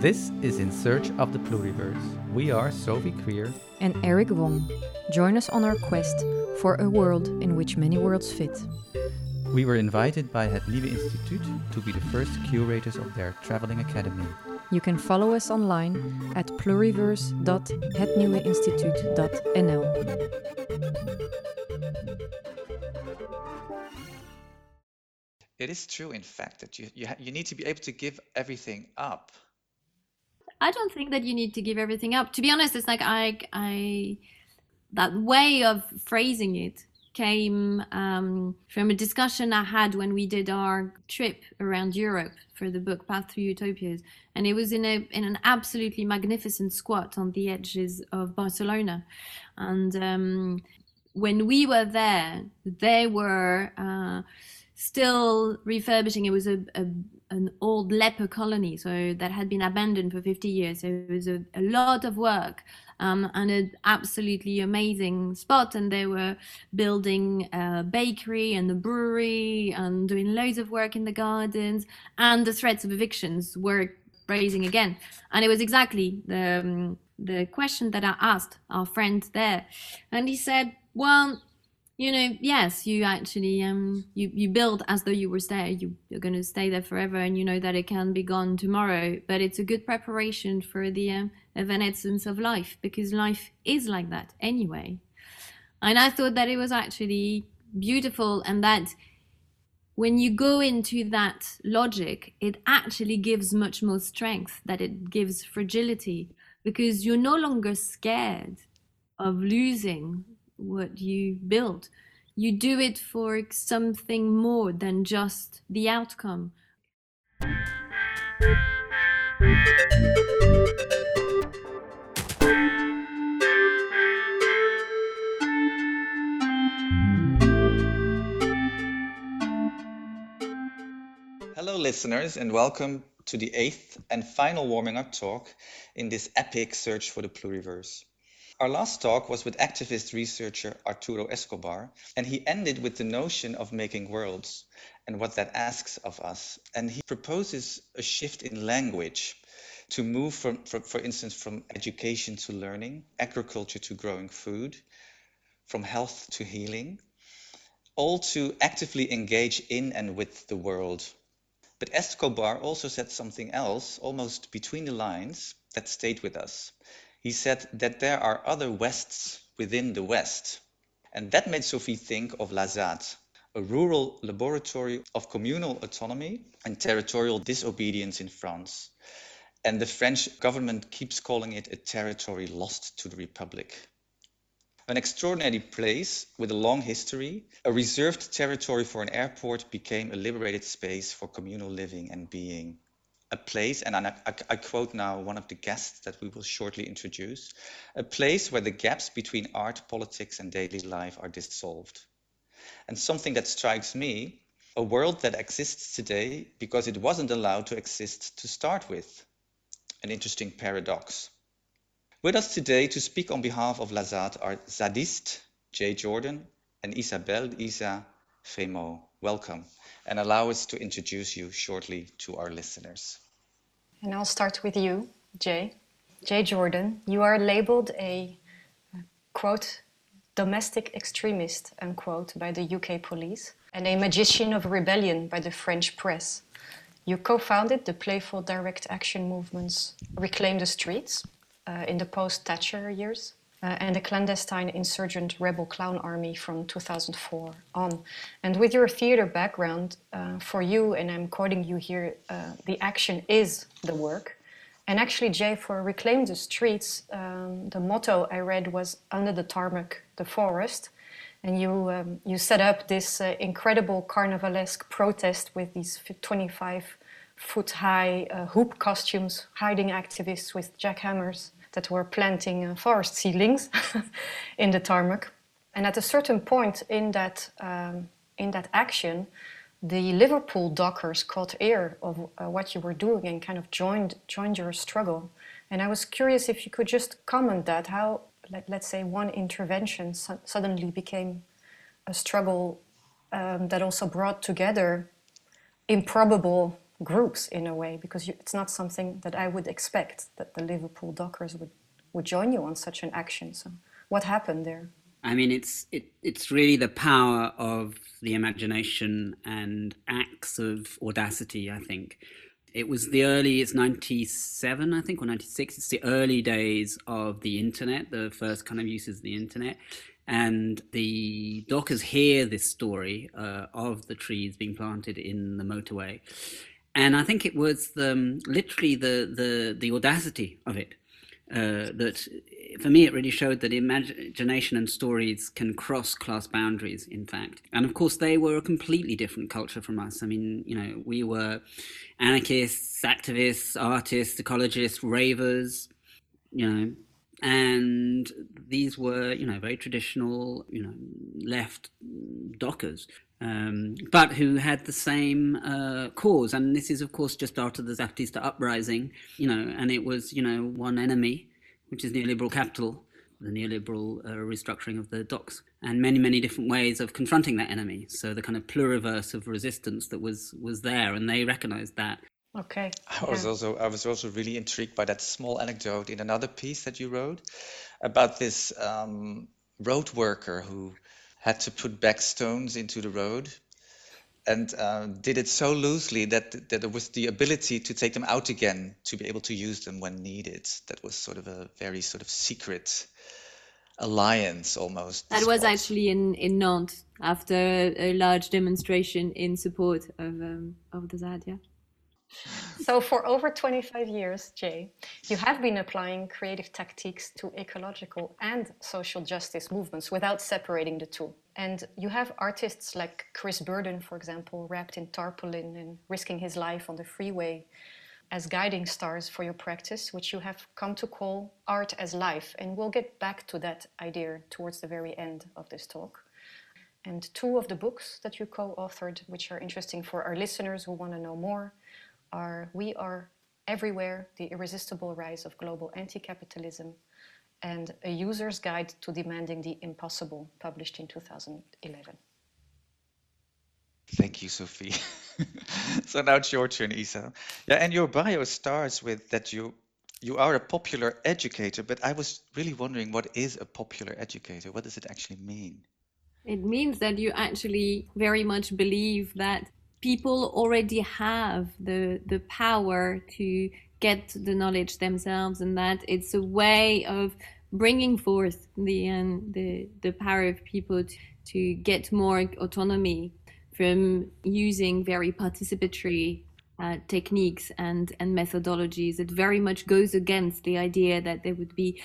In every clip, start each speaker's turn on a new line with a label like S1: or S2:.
S1: This is In Search of the Pluriverse. We are Sophie Krier
S2: and Eric Wong. Join us on our quest for a world in which many worlds fit.
S1: We were invited by Het Nieuwe Instituut to be the first curators of their traveling academy.
S2: You can follow us online at pluriverse.hetnieuweinstituut.nl.
S3: It is true, in fact, that you, you, you need to be able to give everything up
S4: I don't think that you need to give everything up. To be honest, it's like I, I, that way of phrasing it came um, from a discussion I had when we did our trip around Europe for the book Path Through Utopias, and it was in a in an absolutely magnificent squat on the edges of Barcelona, and um, when we were there, they were. Uh, still refurbishing. It was a, a, an old leper colony, so that had been abandoned for 50 years. So it was a, a lot of work um, and an absolutely amazing spot. And they were building a bakery and a brewery and doing loads of work in the gardens. And the threats of evictions were raising again. And it was exactly the um, the question that I asked our friend there, and he said, "Well." You know yes you actually um you you build as though you were there. You, you're going to stay there forever and you know that it can be gone tomorrow but it's a good preparation for the um, evanescence of life because life is like that anyway. And i thought that it was actually beautiful and that when you go into that logic it actually gives much more strength that it gives fragility because you're no longer scared of losing what you build. You do it for something more than just the outcome.
S3: Hello, listeners, and welcome to the eighth and final warming up talk in this epic search for the pluriverse. Our last talk was with activist researcher Arturo Escobar, and he ended with the notion of making worlds and what that asks of us. And he proposes a shift in language to move from, from, for instance, from education to learning, agriculture to growing food, from health to healing, all to actively engage in and with the world. But Escobar also said something else, almost between the lines, that stayed with us he said that there are other Wests within the West. And that made Sophie think of La ZAD, a rural laboratory of communal autonomy and territorial disobedience in France. And the French government keeps calling it a territory lost to the Republic. An extraordinary place with a long history, a reserved territory for an airport became a liberated space for communal living and being a place, and I, I, I, quote now one of the guests that we will shortly introduce, a place where the gaps between art, politics, and daily life are dissolved. And something that strikes me a world that exists today because it wasn't allowed to exist to start with. An interesting paradox. With us today to speak on behalf of La ZAD are Zadist, Jay Jordan, and Isabelle Isa Frémeaux. Welcome and allow us to introduce you shortly to our listeners.
S5: And I'll start with you, Jay. Jay Jordan, you are labeled a quote domestic extremist unquote by the UK police and a magician of rebellion by the French press. You co-founded the playful direct action movements Reclaim the Streets uh, in the post-Thatcher years uh, and the clandestine insurgent rebel clown army from 2004 on. And with your theater background, uh, for you, and I'm quoting you here, uh, the action is the work. And actually, Jay, for Reclaim the Streets, um, the motto I read was Under the Tarmac, the Forest. And you, um, you set up this uh, incredible carnivalesque protest with these 25 foot high uh, hoop costumes, hiding activists with jackhammers that were planting uh, forest seedlings in the tarmac. And at a certain point in that, um, in that action, the Liverpool dockers caught air of uh, what you were doing and kind of joined, joined your struggle. And I was curious if you could just comment that, how, let, us say, one intervention su- suddenly became a struggle um, that also brought together improbable groups in a way, because you, it's not something that I would expect that the Liverpool Dockers would, would join you on such an action. So, what happened there?
S6: I mean, it's it, it's really the power of the imagination and acts of audacity. I think it was the early. It's ninety seven, I think, or ninety six. It's the early days of the internet, the first kind of uses of the internet, and the Dockers hear this story uh, of the trees being planted in the motorway, and I think it was the, literally the the the audacity of it uh, that for me, it really showed that imagination and stories can cross class boundaries, in fact. And of course, they were a completely different culture from us. I mean, you know, we were anarchists, activists, artists, ecologists, ravers, you know, and these were, you know, very traditional, you know, left dockers. Um, but who had the same uh, cause. And this is, of course, just after the Zapatista uprising, you know, and it was, you know, one enemy which is neoliberal capital, the neoliberal uh, restructuring of the docks, and many, many different ways of confronting that enemy. So the kind of pluriverse of resistance that was was there, and they recognised that.
S5: Okay.
S3: I was yeah. also I was also really intrigued by that small anecdote in another piece that you wrote about this um, road worker who had to put back stones into the road and uh, did it so loosely that that there was the ability to take them out again to be able to use them when needed. That was sort of a very sort of secret alliance almost.
S4: That was actually in in Nantes after a large demonstration in support of um, of the ZAD.
S5: So, for over 25 years, Jay, you have been applying creative tactiques to ecological and social justice movements without separating the two. And you have artists like Chris Burden, for example, wrapped in tarpaulin and risking his life on the freeway as guiding stars for your practice, which you have come to call art as life. And we'll get back to that idea towards the very end of this talk. And two of the books that you co authored, which are interesting for our listeners who want to know more, are We Are Everywhere The Irresistible Rise of Global Anti Capitalism and A User's Guide to Demanding the Impossible, published in 2011.
S3: Thank you, Sophie. so now it's your turn, Isa. Yeah, and your bio starts with that you you are a popular educator, but I was really wondering what is a popular educator? What does it actually mean?
S4: It means that you actually very much believe that people already have the the power to get the knowledge themselves and that it's a way of bringing forth the um, the the power of people to, to get more autonomy from using very participatory uh, techniques and and methodologies. It very much goes against the idea that there would be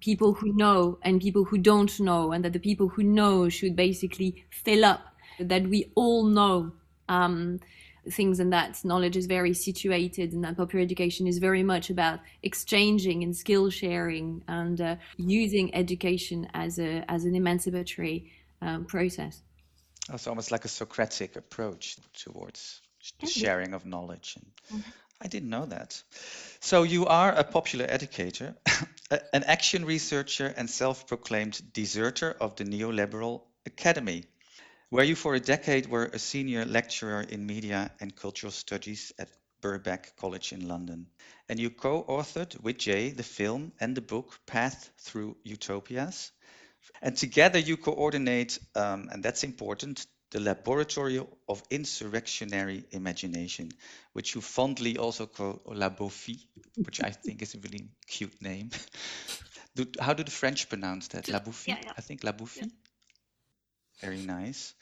S4: people who know and people who don't know and that the people who know should basically fill up that we all know um, things and that knowledge is very situated and that popular education is very much about exchanging and skill sharing and uh, using education as a as an emancipatory um, process.
S3: It's almost like a socratic approach towards the sharing of knowledge and mm-hmm. i didn't know that. So you are a popular educator an action researcher and self-proclaimed deserter of the neoliberal academy where you for a decade were a senior lecturer in media and cultural studies at Birkbeck College in London. And you co authored with Jay the film and the book Path Through Utopias. And together you coordinate, um, and that's important, the Laboratory of Insurrectionary Imagination, which you fondly also call La which I think is a really cute name. do, how do the French pronounce that? La Bouffi?
S4: Yeah, yeah.
S3: I think La Bouffi. Yeah. Very nice.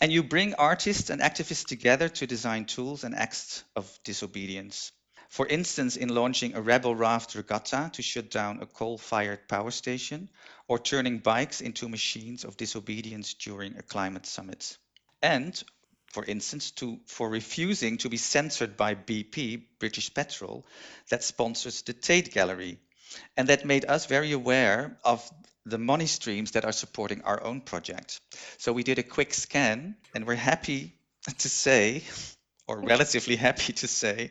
S3: And you bring artists and activists together to design tools and acts of disobedience. For instance, in launching a rebel raft regatta to shut down a coal fired power station, or turning bikes into machines of disobedience during a climate summit. And, for instance, to, for refusing to be censored by BP, British Petrol, that sponsors the Tate Gallery, and that made us very aware of the money streams that are supporting our own project. So we did a quick scan and we're happy to say, or relatively happy to say,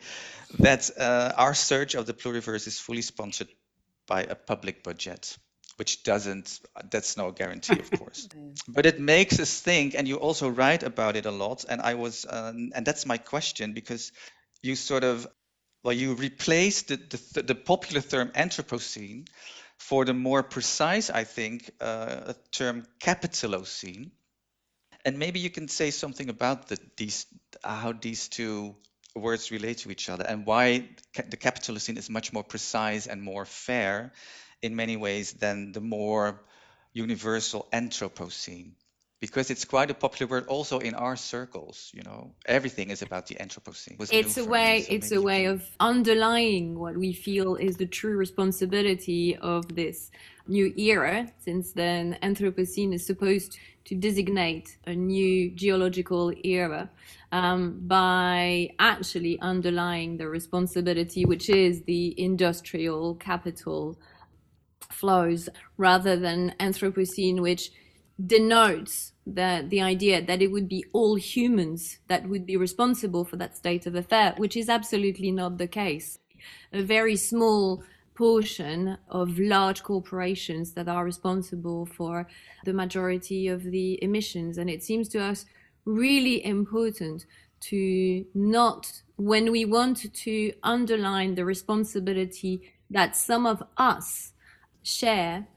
S3: that uh, our search of the pluriverse is fully sponsored by a public budget. which doesn't, that's no guarantee, of course. but it makes us think, and you also write about it a lot. And I was, um, and that's my question because you sort of, well, you replace the, the, the popular term Anthropocene for the more precise, I think, uh, term Capitalocene. And maybe you can say something about the, these, how these two words relate to each other and why the Capitalocene is much more precise and more fair in many ways than the more universal Anthropocene because it's quite a popular word also in our circles you know. Everything is about the anthropocene.
S4: It's a way me, so it's a way of underlying what we feel is the true responsibility of this new era since then anthropocene is supposed to designate a new geological era um, by actually underlying the responsibility which is the industrial capital flows rather than anthropocene which denotes the, the idea that it would be all humans that would be responsible for that state of affair, which is absolutely not the case. A very small portion of large corporations that are responsible for the majority of the emissions. And it seems to us really important to not, when we want to underline the responsibility that some of us share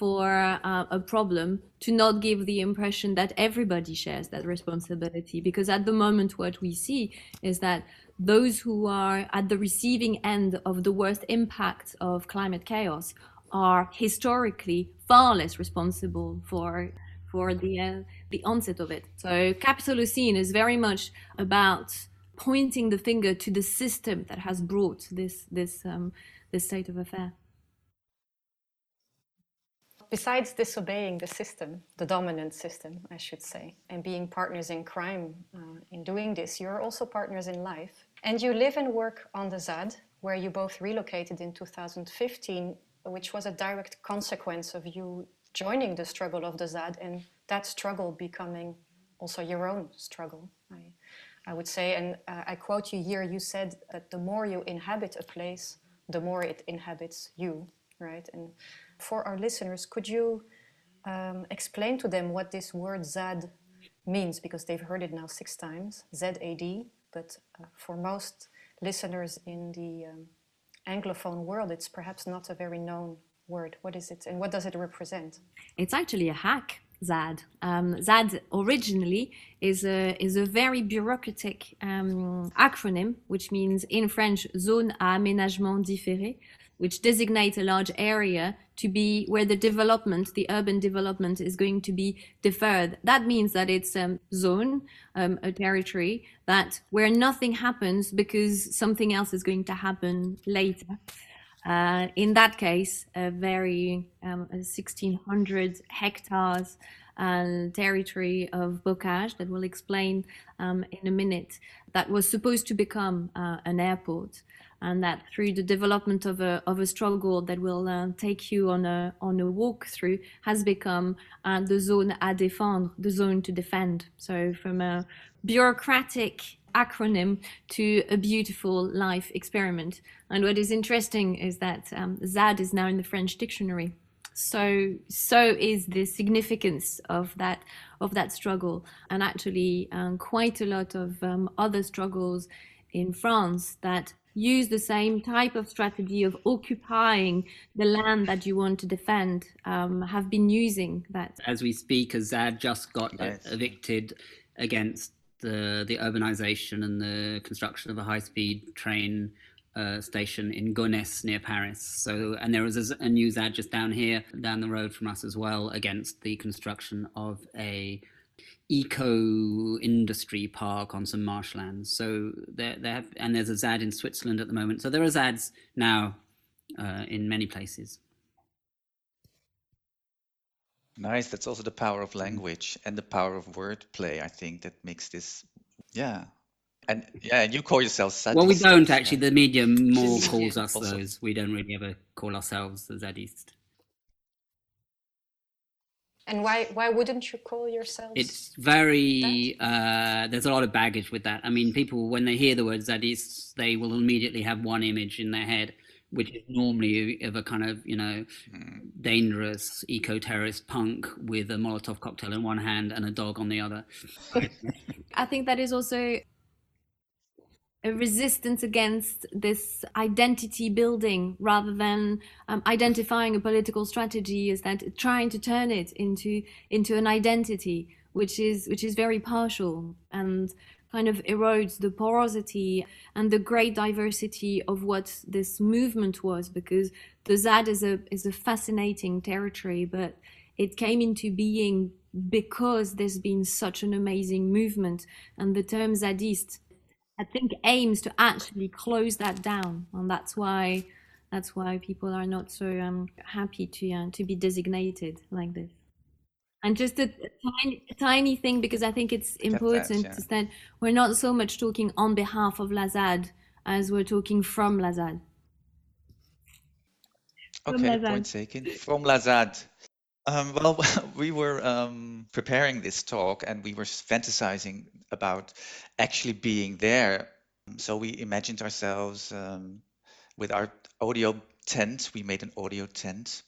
S4: for uh, a problem to not give the impression that everybody shares that responsibility. Because at the moment what we see is that those who are at the receiving end of the worst impact of climate chaos are historically far less responsible for for the uh, the onset of it. So capitalocene is very much about pointing the finger to the system that has brought this this um, this state of affair
S5: besides disobeying the system, the dominant system, I should say, and being partners in crime uh, in doing this, you're also partners in life. And you live and work on the ZAD, where you both relocated in 2015, which was a direct consequence of you joining the struggle of the ZAD and that struggle becoming also your own struggle. I, I would say, and uh, I quote you here, you said that the more you inhabit a place, the more it inhabits you, right? And for our listeners, could you um, explain to them what this word ZAD means? Because they've heard it now six times, ZAD, but uh, for most listeners in the um, Anglophone world, it's perhaps not a very known word. What is it and what does it represent?
S4: It's actually a hack. ZAD. Um, ZAD originally is a, is a very bureaucratic um, acronym, which means in French, Zone à aménagement différé, which designates a large area to be where the development, the urban development is going to be deferred. That means that it's a zone, um, a territory that where nothing happens because something else is going to happen later. Uh, in that case, a very um, 1600 hectares uh, territory of bocage that we'll explain um, in a minute that was supposed to become uh, an airport and that through the development of a, of a struggle that will uh, take you on a, on a walk through has become uh, the zone à défendre, the zone to defend. So from a bureaucratic acronym to a beautiful life experiment. And what is interesting is that um, ZAD is now in the French dictionary. So so is the significance of that of that struggle, and actually um, quite a lot of um, other struggles in France that use the same type of strategy of occupying the land that you want to defend um, have been using that.
S6: As we speak, a ZAD just got nice. evicted against the, the urbanization and the construction of a high speed train uh, station in Gonesse near Paris. So, and there was a, a new ZAD just down here, down the road from us as well, against the construction of a eco industry park on some marshlands. So there, there, have, and there's a ZAD in Switzerland at the moment. So there are ZADs now uh, in many places.
S3: Nice. That's also the power of language and the power of wordplay. I think that makes this, yeah. And yeah, and you call yourself
S6: Zadist. Well, we don't actually. The media more calls us also. those. We don't really ever call ourselves the Zadist.
S5: And why why wouldn't you call yourself?
S6: It's very uh, there's a lot of baggage with that. I mean, people when they hear the word Zadist, they will immediately have one image in their head, which is normally of a kind of you know mm. dangerous eco-terrorist punk with a Molotov cocktail in one hand and a dog on the other.
S4: I think that is also a resistance against this identity building rather than um, identifying a political strategy is that trying to turn it into into an identity which is which is very partial and kind of erodes the porosity and the great diversity of what this movement was because the ZAD is a is a fascinating territory, but it came into being because there's been such an amazing movement. And the term Zadist I think aims to actually close that down and that's why that's why people are not so um, happy to uh, to be designated like this. And just a, a tiny, a tiny thing, because I think it's important that, yeah. that we're not so much talking on behalf of La ZAD as we're talking from La ZAD.
S3: Okay, La ZAD. point taken. From La ZAD. Um, well, we were um, preparing this talk and we were fantasizing about actually being there. So we imagined ourselves um, with our audio tent. We made an audio tent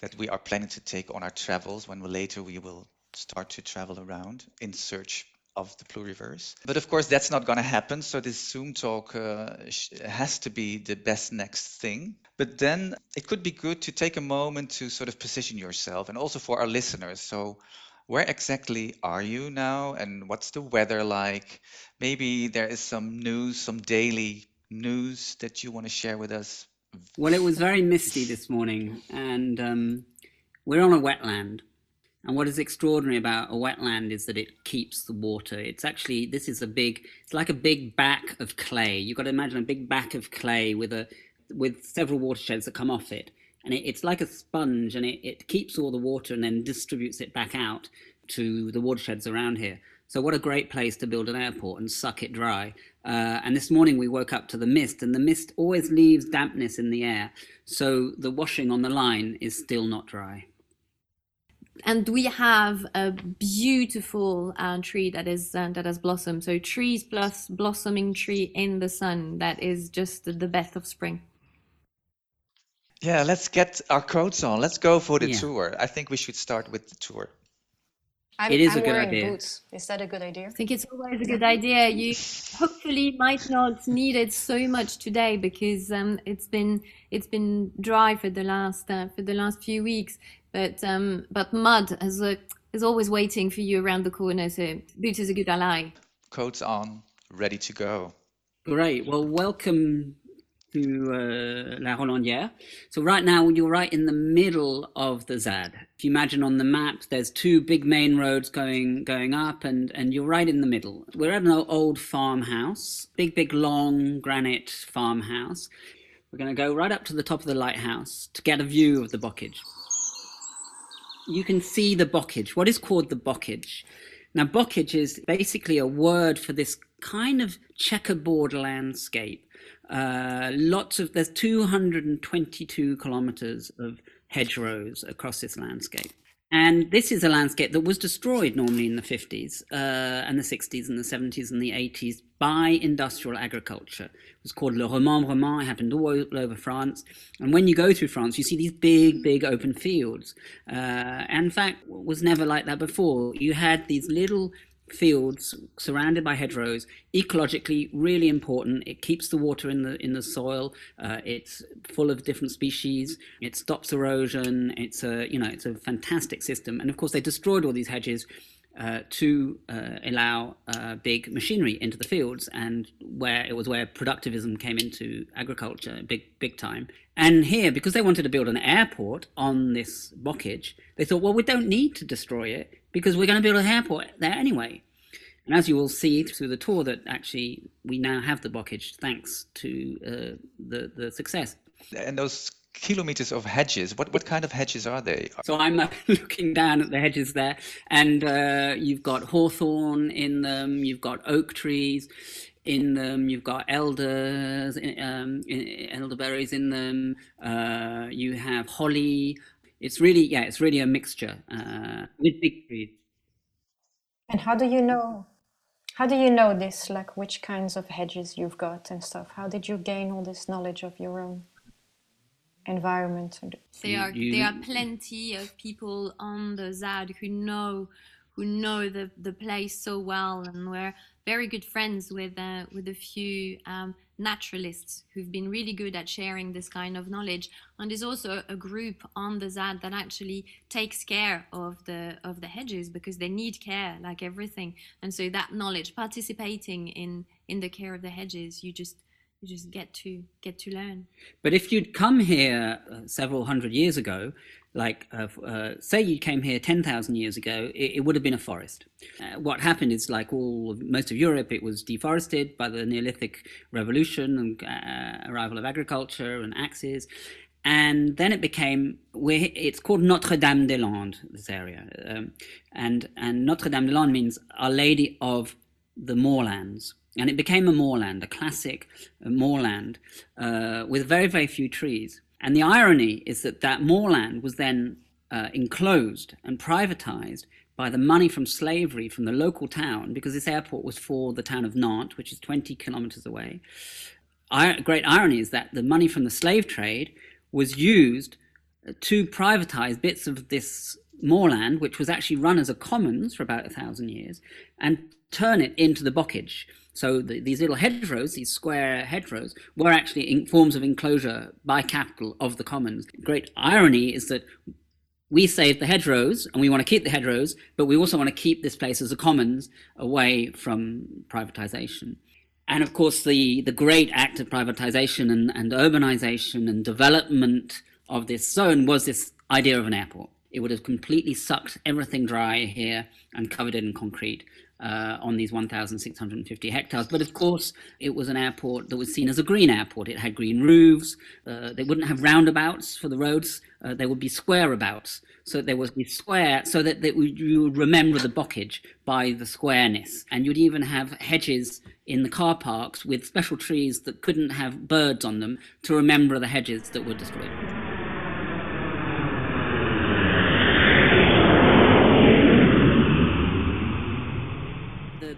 S3: that we are planning to take on our travels when later we will start to travel around in search of the pluriverse. But of course, that's not going to happen. So this Zoom talk uh, has to be the best next thing. But then it could be good to take a moment to sort of position yourself and also for our listeners. So where exactly are you now and what's the weather like? Maybe there is some news, some daily news that you want to share with us
S6: well, it was very misty this morning, and um, we're on a wetland. And what is extraordinary about a wetland is that it keeps the water. It's actually this is a big. It's like a big back of clay. You've got to imagine a big back of clay with a with several watersheds that come off it, and it, it's like a sponge, and it, it keeps all the water and then distributes it back out to the watersheds around here. So what a great place to build an airport and suck it dry. Uh, and this morning we woke up to the mist, and the mist always leaves dampness in the air. So the washing on the line is still not dry.
S4: And we have a beautiful uh, tree that is uh, that has blossomed. So trees plus blossoming tree in the sun. That is just the best of spring.
S3: Yeah, let's get our coats on. Let's go for the yeah. tour. I think we should start with the tour.
S5: I'm, it is I'm a good idea. Boots. Is that a good idea? I
S4: think it's always a good idea. You hopefully might not need it so much today because um, it's been it's been dry for the last uh, for the last few weeks. But um, but mud is a, is always waiting for you around the corner. So boots is a good ally.
S3: Coats on, ready to go.
S6: Great. Well, welcome to uh, La Rolandière. So right now you're right in the middle of the ZAD. If you imagine on the map, there's two big main roads going going up, and and you're right in the middle. We're at an old farmhouse, big big long granite farmhouse. We're going to go right up to the top of the lighthouse to get a view of the bocage. You can see the bocage. What is called the bocage? Now, bocage is basically a word for this kind of checkerboard landscape uh, lots of there's 222 kilometers of hedgerows across this landscape. And this is a landscape that was destroyed normally in the 50s uh, and the 60s and the 70s and the 80s by industrial agriculture. It was called Le Remembrement. It happened all over France. And when you go through France, you see these big, big open fields. Uh, and in fact, was never like that before. You had these little fields surrounded by hedgerows ecologically really important. It keeps the water in the in the soil. Uh, it's full of different species. It stops erosion. It's a you know it's a fantastic system. And of course they destroyed all these hedges uh, to uh, allow uh, big machinery into the fields, and where it was where productivism came into agriculture, big big time. And here, because they wanted to build an airport on this bocage, they thought, well, we don't need to destroy it because we're going to build an airport there anyway. And as you will see through the tour, that actually we now have the bocage thanks to uh, the the success.
S3: And those kilometers of hedges. What what kind of hedges are they?
S6: So I'm uh, looking down at the hedges there, and uh, you've got hawthorn in them. You've got oak trees in them. You've got elders, um, elderberries in them. Uh, you have holly. It's really yeah, it's really a mixture uh, with big trees.
S5: And how do you know? How do you know this? Like which kinds of hedges you've got and stuff? How did you gain all this knowledge of your own? environment.
S4: There are you, there are plenty of people on the ZAD who know who know the, the place so well and we're very good friends with uh, with a few um, naturalists who've been really good at sharing this kind of knowledge and there's also a group on the ZAD that actually takes care of the of the hedges because they need care like everything. And so that knowledge participating in in the care of the hedges you just you just get to get to learn.
S6: But if you'd come here uh, several hundred years ago like uh, uh, say you came here 10,000 years ago it, it, would have been a forest. Uh, what happened is like all most of Europe it was deforested by the Neolithic revolution and uh, arrival of agriculture and axes. And then it became it's called Notre Dame des Landes this area. Um, and and Notre Dame des Landes means Our Lady of the moorlands and it became a moorland, a classic moorland uh, with very, very few trees. And the irony is that that moorland was then uh, enclosed and privatized by the money from slavery from the local town, because this airport was for the town of Nantes, which is 20 kilometers away. I- great irony is that the money from the slave trade was used to privatize bits of this moorland, which was actually run as a commons for about a thousand years, and turn it into the bocage. So the, these little hedgerows, these square hedgerows, were actually forms of enclosure by capital of the commons. Great irony is that we save the hedgerows and we want to keep the hedgerows, but we also want to keep this place as a commons away from privatization. And of course, the, the great act of privatization and, and urbanization and development of this zone was this idea of an airport. It would have completely sucked everything dry here and covered it in concrete uh, on these 1,650 hectares. But of course, it was an airport that was seen as a green airport. It had green roofs. Uh, they wouldn't have roundabouts for the roads. Uh, there would be squareabouts. So there would be square, so that, that you would remember the bocage by the squareness. And you'd even have hedges in the car parks with special trees that couldn't have birds on them to remember the hedges that were destroyed.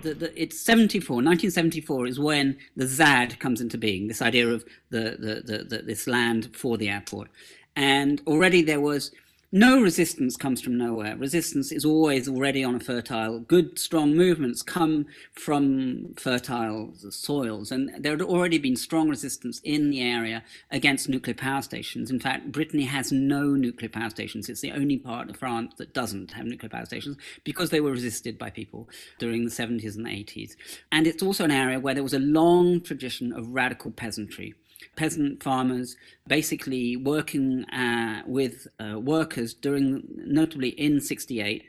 S6: The, the, it's 74, 1974 is when the ZAD comes into being, this idea of the, the, the, the, this land for the airport. And already there was no resistance comes from nowhere. Resistance is always already on a fertile. Good, strong movements come from fertile soils. And there had already been strong resistance in the area against nuclear power stations. In fact, Brittany has no nuclear power stations. It's the only part of France that doesn't have nuclear power stations because they were resisted by people during the 70s and 80s. And it's also an area where there was a long tradition of radical peasantry peasant farmers basically working uh, with uh, workers during, notably in 68,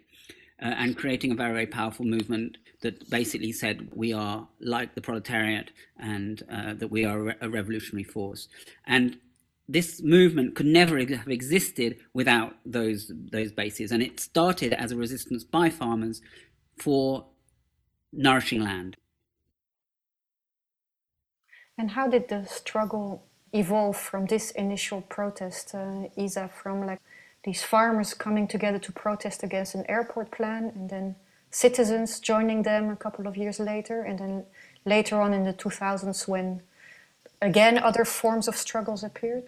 S6: uh, and creating a very, very powerful movement that basically said we are like the proletariat and uh, that we are a revolutionary force. And this movement could never have existed without those those bases, and it started as a resistance by farmers for nourishing land.
S5: And how did the struggle evolve from this initial protest, uh, Isa, from like these farmers coming together to protest against an airport plan, and then citizens joining them a couple of years later, and then later on in the 2000s when again other forms of struggles appeared?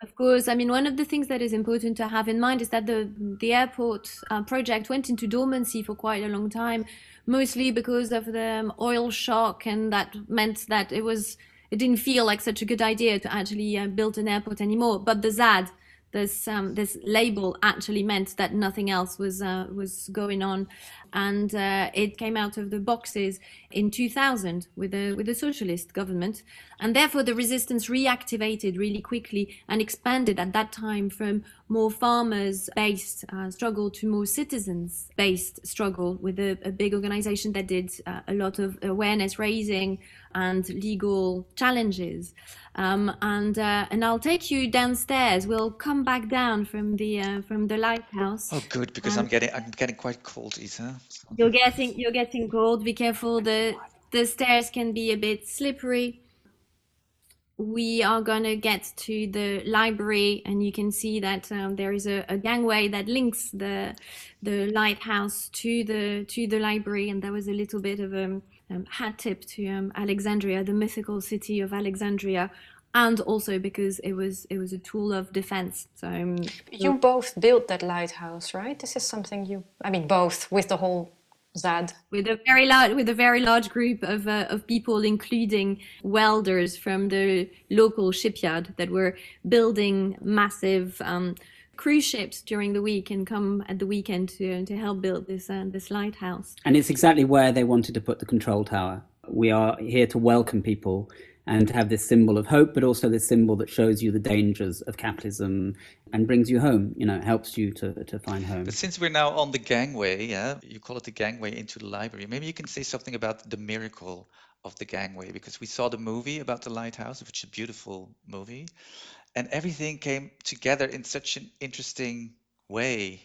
S4: Of course, I mean one of the things that is important to have in mind is that the the airport uh, project went into dormancy for quite a long time, mostly because of the oil shock, and that meant that it was it didn't feel like such a good idea to actually uh, build an airport anymore. But the ZAD, this um, this label, actually meant that nothing else was uh, was going on, and uh, it came out of the boxes in 2000 with a with a socialist government, and therefore the resistance reactivated really quickly and expanded at that time from more farmers-based uh, struggle to more citizens-based struggle with a, a big organization that did uh, a lot of awareness raising and legal challenges. Um, and uh, and I'll take you downstairs. We'll come back down from the uh, from the lighthouse.
S3: Oh, good, because I'm getting I'm getting quite cold, Isa.
S4: You're getting you're getting cold. Be careful. The the stairs can be a bit slippery. We are gonna get to the library, and you can see that um, there is a, a gangway that links the the lighthouse to the to the library, and there was a little bit of a um, hat tip to um, Alexandria, the mythical city of Alexandria, and also because it was it was a tool of defense. So um,
S5: you both built that lighthouse, right? This is something you, I mean, both with the whole ZAD.
S4: With a very large, with a very large group of uh, of people, including welders from the local shipyard that were building massive um, cruise ships during the week and come at the weekend to to help build this uh, this lighthouse.
S6: And it's exactly where they wanted to put the control tower. We are here to welcome people and to have this symbol of hope, but also this symbol that shows you the dangers of capitalism and brings you home. You know, helps you to, to find home.
S3: But since we're now on the gangway, yeah, you call it the gangway into the library. Maybe you can say something about the miracle of the gangway because we saw the movie about the lighthouse, which is a beautiful movie, and everything came together in such an interesting way.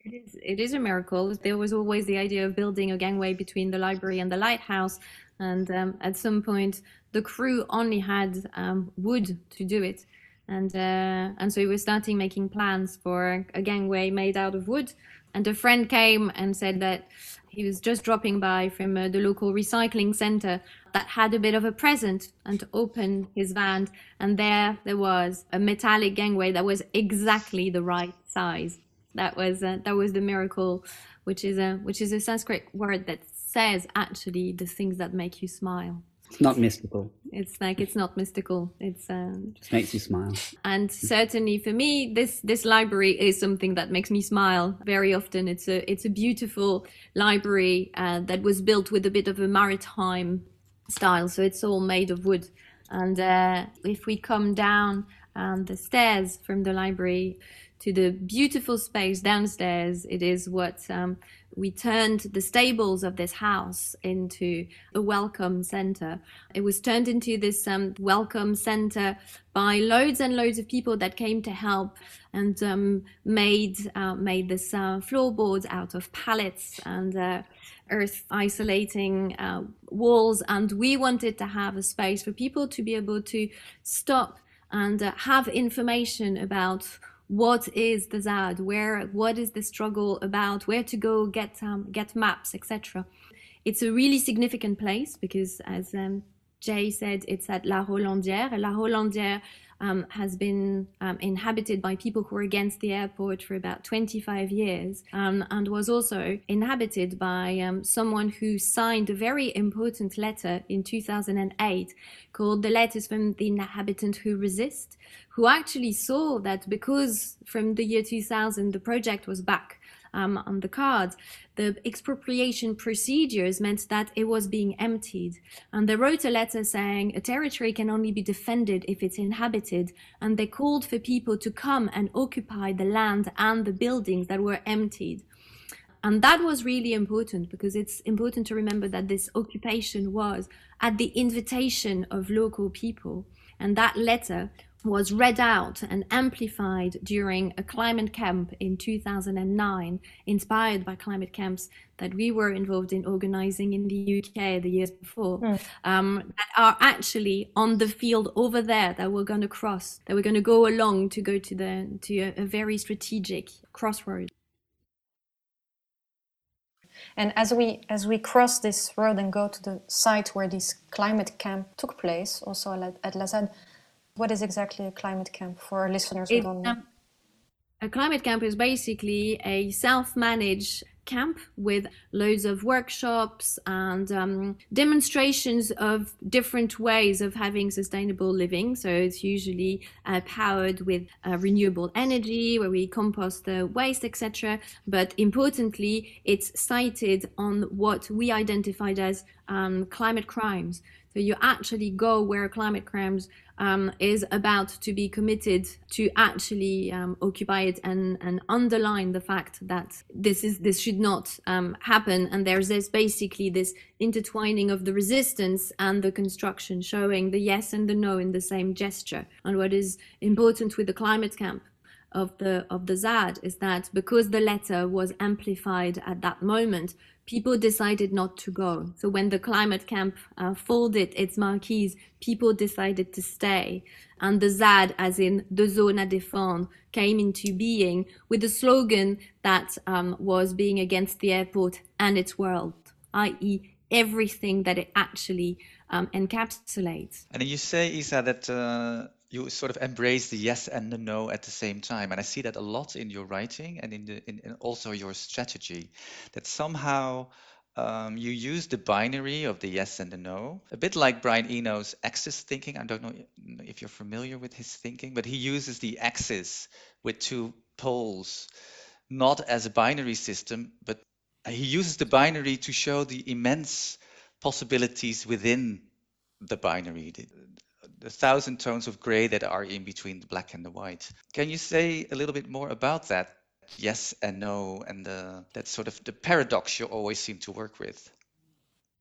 S4: It is, it is a miracle. There was always the idea of building a gangway between the library and the lighthouse, and um, at some point the crew only had um, wood to do it. And uh, and so we were starting making plans for a gangway made out of wood. And a friend came and said that he was just dropping by from uh, the local recycling center that had a bit of a present and to open his van. And there there was a metallic gangway that was exactly the right size. That was uh, that was the miracle which is a which is a sanskrit word that says actually the things that make you smile.
S6: It's not mystical.
S4: It's like it's not mystical. It's um,
S6: just makes you smile.
S4: And certainly for me, this this library is something that makes me smile very often. It's a it's a beautiful library uh, that was built with a bit of a maritime style, so it's all made of wood. And uh, if we come down um, the stairs from the library to the beautiful space downstairs, it is what um, we turned the stables of this house into a welcome center. It was turned into this um, welcome center by loads and loads of people that came to help and um, made uh, made this uh, floorboards out of pallets and uh, earth isolating uh, walls. And we wanted to have a space for people to be able to stop and uh, have information about what is the ZAD, where, what is the struggle about, where to go get um, get maps, etc. It's a really significant place because, as um, Jay said, it's at La Rolandière. La Rolandière um, has been um, inhabited by people who were against the airport for about 25 years um, and was also inhabited by um, someone who signed a very important letter in 2008 called the Letters from the Inhabitant Who Resist, who actually saw that because from the year 2000 the project was back um, on the cards, the expropriation procedures meant that it was being emptied. And they wrote a letter saying a territory can only be defended if it's inhabited. And they called for people to come and occupy the land and the buildings that were emptied. And that was really important because it's important to remember that this occupation was at the invitation of local people. And that letter was read out and amplified during a climate camp in 2009, inspired by climate camps that we were involved in organizing in the UK the years before, mm. um, that are actually on the field over there that we're going to cross, that we're going to go along to go to the to a, a very strategic crossroad.
S5: And as we as we cross this road and go to the site where this climate camp took place, also at, at La ZAD, what is exactly a climate camp for our listeners who don't know? Um,
S4: a climate camp is basically a self-managed camp with loads of workshops and um, demonstrations of different ways of having sustainable living. So it's usually uh, powered with uh, renewable energy, where we compost the waste, etc. But importantly, it's sited on what we identified as um, climate crimes. So you actually go where climate crimes um, is about to be committed to actually um, occupy it and, and underline the fact that this is this should not um, happen. And there's this basically this intertwining of the resistance and the construction, showing the yes and the no in the same gesture. And what is important with the climate camp of the of the ZAD is that because the letter was amplified at that moment, people decided not to go. So when the climate camp uh, folded its marquees, people decided to stay. And the ZAD, as in the zone à défendre, came into being with a slogan that um, was being against the airport and its world, i.e., everything that it actually um, encapsulates.
S3: And you say, Isa, that uh, you sort of embrace the yes and the no at the same time, and I see that a lot in your writing and in the in, in also your strategy. That somehow um, you use the binary of the yes and the no, a bit like Brian Eno's axis thinking. I don't know if you're familiar with his thinking, but he uses the axis with two poles, not as a binary system, but he uses the binary to show the immense possibilities within the binary, the, thousand tones of gray that are in between the black and the white. Can you say a little bit more about that? Yes and no, and the, that sort of the paradox you always seem to work with.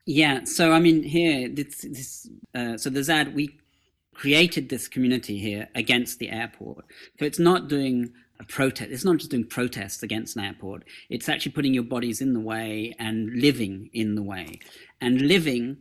S6: Yeah, so I mean, here, this, this uh, so the ZAD, we created this community here against the airport. So it's not doing a protest. It's not just doing protests against an airport. It's actually putting your bodies in the way and living in the way and living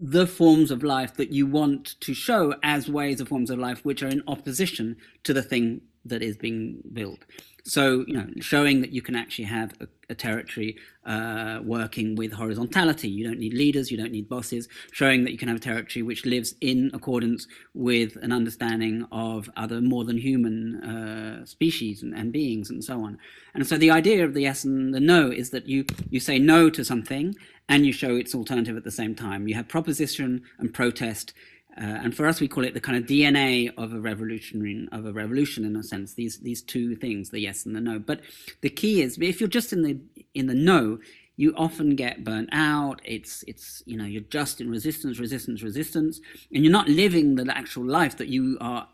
S6: the forms of life that you want to show as ways of forms of life which are in opposition to the thing that is being built. So, you know, showing that you can actually have a, a territory uh, working with horizontality. You don't need leaders, you don't need bosses. Showing that you can have a territory which lives in accordance with an understanding of other more than human uh, species and, and beings and so on. And so the idea of the yes and the no is that you, you say no to something and you show its alternative at the same time. You have proposition and protest uh, and for us, we call it the kind of DNA of a revolutionary of a revolution in a sense. These these two things, the yes and the no. But the key is, if you're just in the in the no, you often get burnt out. It's it's you know you're just in resistance, resistance, resistance, and you're not living the actual life that you are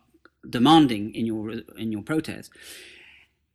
S6: demanding in your in your protest.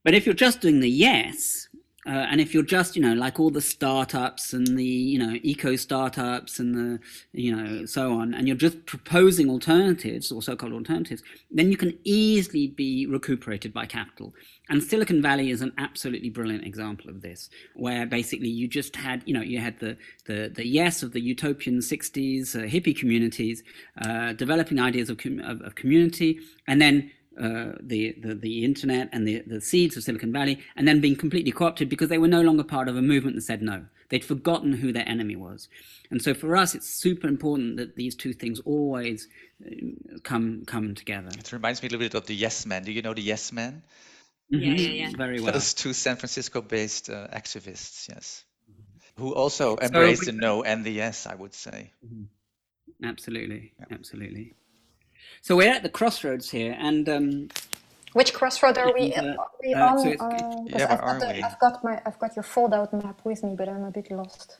S6: But if you're just doing the yes, uh, and if you're just, you know, like all the startups and the, you know, eco startups and the, you know, so on, and you're just proposing alternatives or so-called alternatives, then you can easily be recuperated by capital. And Silicon Valley is an absolutely brilliant example of this, where basically you just had, you know, you had the the, the yes of the utopian 60s uh, hippie communities uh, developing ideas of, com- of, of community, and then uh, the, the, the internet and the, the seeds of Silicon Valley, and then being completely co-opted because they were no longer part of a movement that said no. They'd forgotten who their enemy was, and so for us, it's super important that these two things always uh, come come together.
S3: It reminds me a little bit of the Yes Men. Do you know the Yes Men?
S4: Mm-hmm. Yeah, yeah, yeah.
S6: Very well.
S3: Those two San Francisco-based uh, activists, yes, who also embrace so, the no and the yes. I would say.
S6: Mm-hmm. Absolutely, yeah. absolutely. So we're at the crossroads here, and um,
S5: which crossroad are we, uh, are we uh, on? So uh, yeah, I've, got the, I've got my I've got your fold-out map with me, but I'm a bit lost.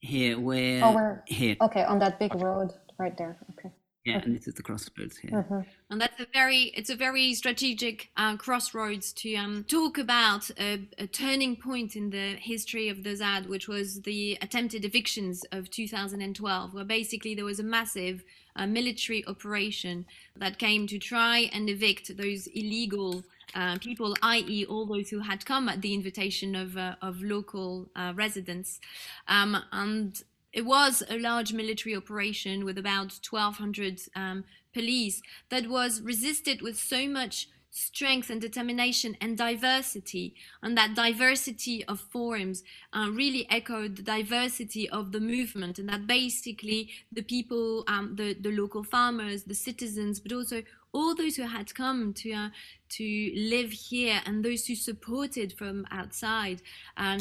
S6: Here, we're, oh, we're here.
S5: Okay, on that big road right there. Okay.
S6: Yeah, and this is the crossroads here. Mm-hmm.
S4: And that's a very, it's a very strategic uh, crossroads to um, talk about a, a, turning point in the history of the ZAD, which was the attempted evictions of 2012, where basically there was a massive uh, military operation that came to try and evict those illegal uh, people, i.e., all those who had come at the invitation of, uh, of local uh, residents. Um, and it was a large military operation with about 1,200 um, police that was resisted with so much strength and determination and diversity. And that diversity of forms uh, really echoed the diversity of the movement, and that basically the people, um, the, the local farmers, the citizens, but also all those who had come to uh, to live here and those who supported from outside um,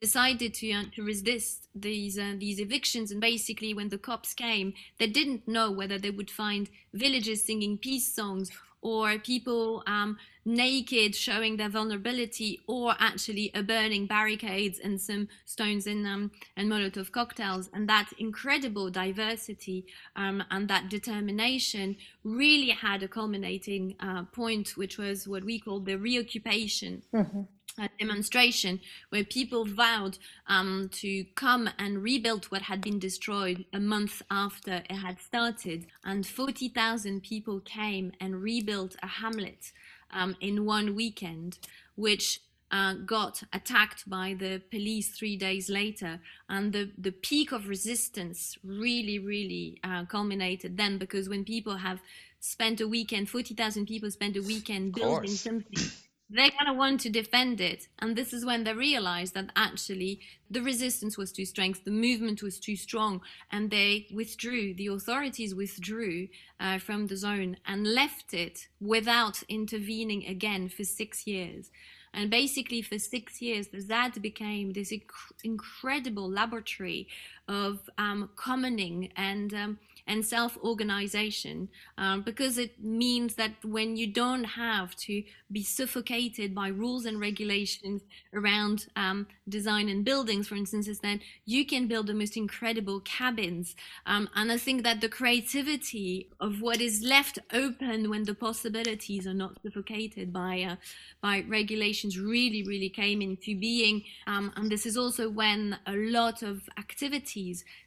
S4: decided to uh, to resist these uh, these evictions. And basically when the cops came they didn't know whether they would find villagers singing peace songs or people um, naked showing their vulnerability or actually a burning barricades and some stones in them and molotov cocktails and that incredible diversity um, and that determination really had a culminating uh, point which was what we call the reoccupation mm-hmm a demonstration where people vowed um, to come and rebuild what had been destroyed a month after it had started. And 40,000 people came and rebuilt a hamlet um, in one weekend, which uh, got attacked by the police three days later. And the, the peak of resistance really, really uh, culminated then because when people have spent a weekend, 40,000 people spent a weekend building something they're going to want to defend it. And this is when they realize that actually the resistance was too strong, the movement was too strong, and they withdrew, the authorities withdrew uh, from the zone and left it without intervening again for six years. And basically, for six years, the ZAD became this inc- incredible laboratory of um, commoning and um, and self-organization um, because it means that when you don't have to be suffocated by rules and regulations around um, design and buildings for instance is you can build the most incredible cabins. Um, and i think that the creativity of what is left open when the possibilities are not suffocated by uh, by regulations really really came into being um, and this is also when a lot of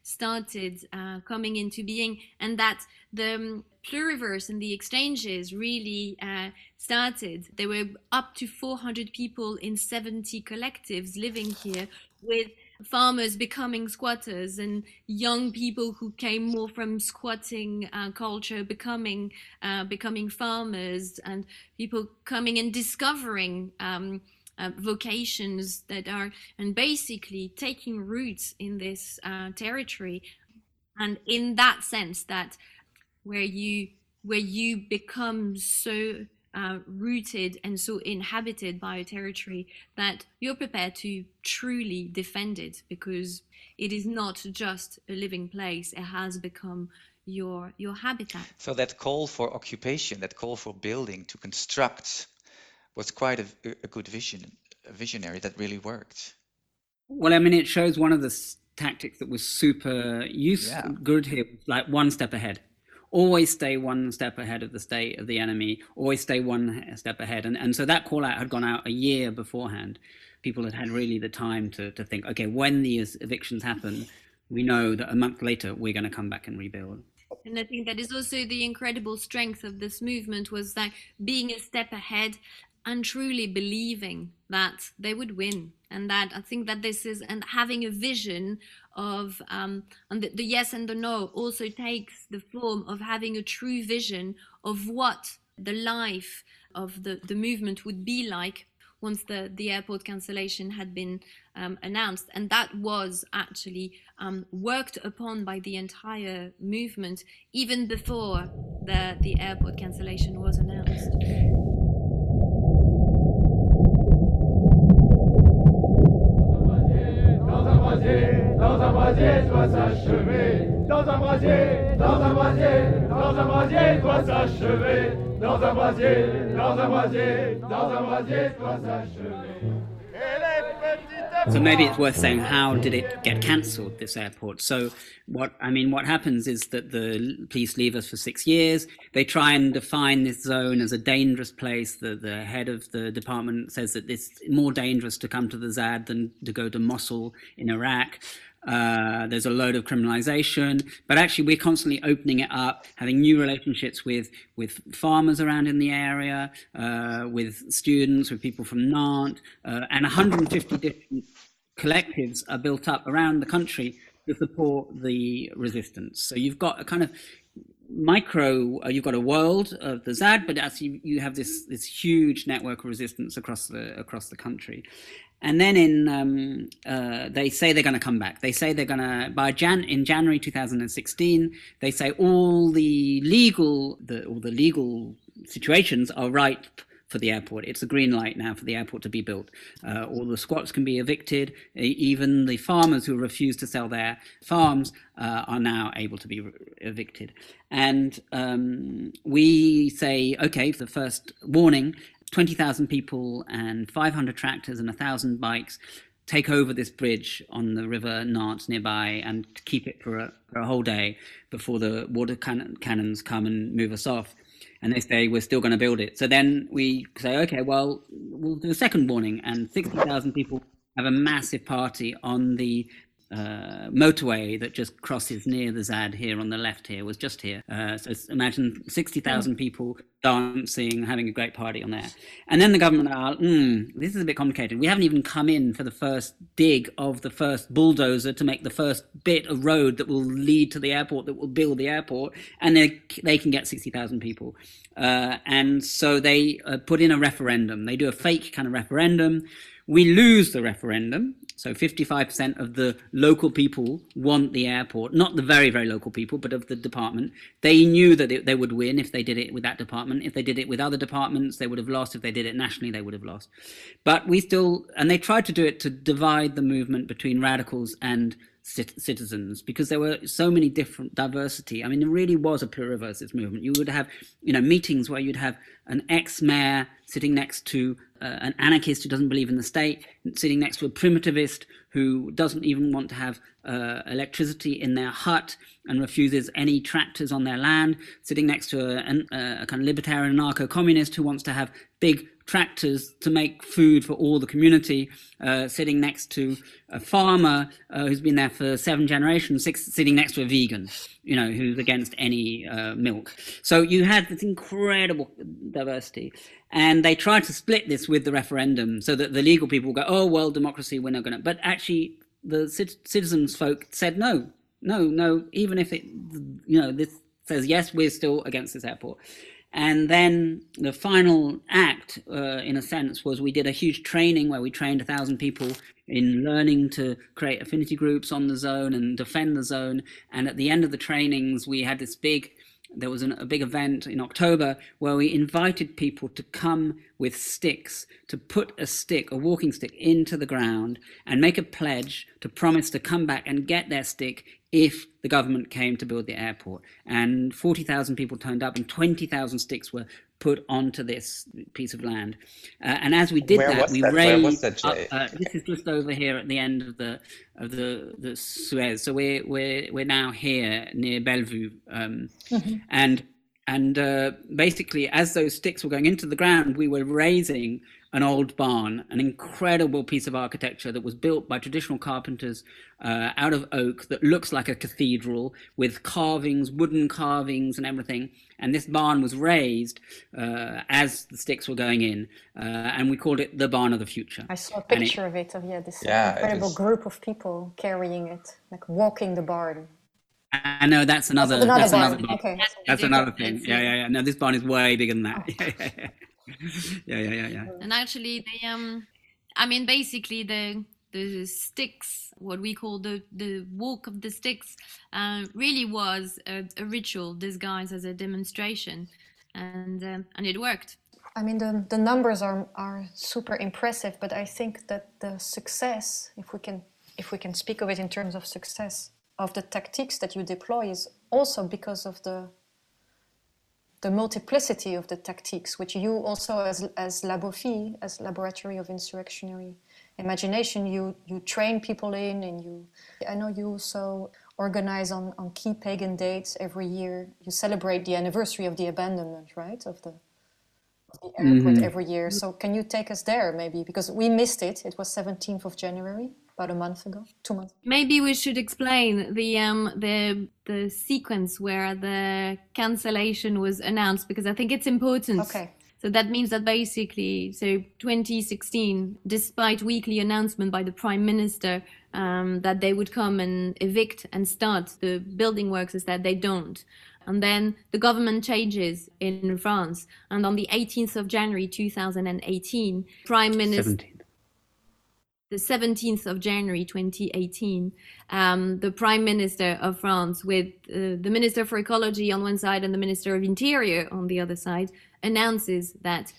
S4: started uh, coming into being and that the um, pluriverse and the exchanges really uh, started. There were up to 400 people in 70 collectives living here with farmers becoming squatters and young people who came more from squatting uh, culture becoming uh, becoming farmers and people coming and discovering um, uh, vocations that are and basically taking roots in this uh, territory. And in that sense that where you where you become so uh, rooted and so inhabited by a territory that you're prepared to truly defend it because it is not just a living place. It has become your your habitat.
S3: So that call for occupation that call for building to construct was quite a, a good vision a visionary that really worked
S6: well i mean it shows one of the tactics that was super useful yeah. good here like one step ahead always stay one step ahead of the state of the enemy, always stay one step ahead. And, and so that call out had gone out a year beforehand. People had had really the time to, to think, okay, when these evictions happen, we know that a month later we're going to come back and rebuild.
S4: And I think that is also the incredible strength of this movement was that being a step ahead and truly believing that they would win and that i think that this is and having a vision of um, and the, the yes and the no also takes the form of having a true vision of what the life of the, the movement would be like once the, the airport cancellation had been um, announced. And that was actually um, worked upon by the entire movement even before the, the airport cancellation was announced. dans un brasier doit s'achever, dans un brasier, dans un brasier, dans un brasier doit s'achever, dans un brasier, dans un brasier, dans un brasier doit s'achever. So maybe it's worth saying how did it get cancelled this airport? So what I mean, what happens is that the police leave us for six years. They try and define this zone as a dangerous place. The the head of the department says that it's more dangerous to come to the ZAD than to go to Mosul in Iraq. Uh, there's a load of criminalization, but actually we're constantly opening it up, having new relationships with with farmers around in the area, uh, with students, with people from Nantes, uh, and 150 different collectives are built up around the country to support the resistance. So you've got a kind of micro uh, you've got a world of the zad but actually you have this this huge network of resistance across the across the country and then in um, uh, they say they're going to come back. They say they're going to by Jan in January 2016. They say all the legal the all the legal situations are right for the airport. It's a green light now for the airport to be built. Uh, all the squats can be evicted. Even the farmers who refuse to sell their farms uh, are now able to be re- evicted. And um, we say, okay, the first warning 20,000 people and 500 tractors and 1,000 bikes take over this bridge on the river Nantes nearby and keep it for a, for a whole day before the water can- cannons come and move us off. And they say we're still going to build it. So then we say, okay, well, we'll do a second warning, and 60,000 people have a massive party on the
S6: uh, motorway that just crosses near the ZAD here on the left here was just here. Uh, so imagine 60,000 people dancing, having a great party on there. And then the government are, mm, this is a bit complicated. We haven't even come in for the first dig of the first bulldozer to make the first bit of road that will lead to the airport, that will build the airport, and they, they can get 60,000 people. Uh, and so they uh, put in a referendum. They do a fake kind of referendum. We lose the referendum. So 55% of the local people want the airport, not the very, very local people, but of the department. They knew that they would win if they did it with that department. If they did it with other departments, they would have lost. If they did it nationally, they would have lost. But we still, and they tried to do it to divide the movement between radicals and citizens because there were so many different diversity. I mean, it really was a pluriversus movement. You would have, you know, meetings where you'd have an ex-mayor sitting next to uh, an anarchist who doesn't believe in the state, sitting next to a primitivist who doesn't even want to have uh, electricity in their hut and refuses any tractors on their land, sitting next to a, a, a kind of libertarian anarcho-communist who wants to have big tractors to make food for all the community, uh, sitting next to a farmer uh, who's been there for seven generations, six, sitting next to a vegan, you know, who's against any uh, milk. So you had this incredible diversity. And they tried to split this with the referendum so that the legal people go, oh, well, democracy, we're not going to. But actually, the citizens folk said no, no, no, even if it, you know, this says yes, we're still against this airport. And then the final act, uh, in a sense, was we did a huge training where we trained a thousand people in learning to create affinity groups on the zone and defend the zone. And at the end of the trainings, we had this big there was an, a big event in October where we invited people to come with sticks, to put a stick, a walking stick, into the ground and make a pledge to promise to come back and get their stick if the government came to build the airport. And 40,000 people turned up and 20,000 sticks were put onto this piece of land. Uh, and as we did
S3: Where
S6: that, we
S3: that?
S6: raised.
S3: That,
S6: up, uh, this is just over here at the end of the of the the Suez. So we're we're we're now here near Bellevue, um, mm-hmm. and and uh, basically, as those sticks were going into the ground, we were raising an old barn, an incredible piece of architecture that was built by traditional carpenters uh, out of oak that looks like a cathedral with carvings, wooden carvings, and everything. And this barn was raised uh, as the sticks were going in, uh, and we called it the barn of the future.
S5: I saw a picture it, of it of yeah this yeah, incredible group of people carrying it, like walking the barn.
S6: I know that's another.
S5: That's another
S6: that's
S5: barn.
S6: Another barn.
S5: Okay.
S6: That's another thing. Yeah, yeah, yeah. No, this barn is way bigger than that. Oh. yeah, yeah, yeah, yeah.
S4: And actually, the um, I mean, basically the the sticks, what we call the the walk of the sticks, uh, really was a, a, ritual disguised as a demonstration, and um, and it worked.
S5: I mean, the the numbers are are super impressive, but I think that the success, if we can if we can speak of it in terms of success, of the tactics that you deploy is also because of the the multiplicity of the tactics, which you also, as, as Labofii, as Laboratory of Insurrectionary Imagination, you, you train people in and you, I know you also organize on, on key pagan dates every year. You celebrate the anniversary of the abandonment, right, of the, of the airport mm-hmm. every year. So can you take us there maybe? Because we missed it. It was 17th of January about a month ago, two months.
S4: Maybe we should explain the um the the sequence where the cancellation was announced because I think it's important.
S5: Okay.
S4: So that means that basically, so 2016, despite weekly announcement by the prime minister um, that they would come and evict and start the building works, is that they don't. And then the government changes in France, and on the 18th of January 2018, prime minister. 17 the 17th of January 2018, um, the Prime Minister of France, with uh, the Minister for Ecology on one side and the Minister of Interior on the other side, announces that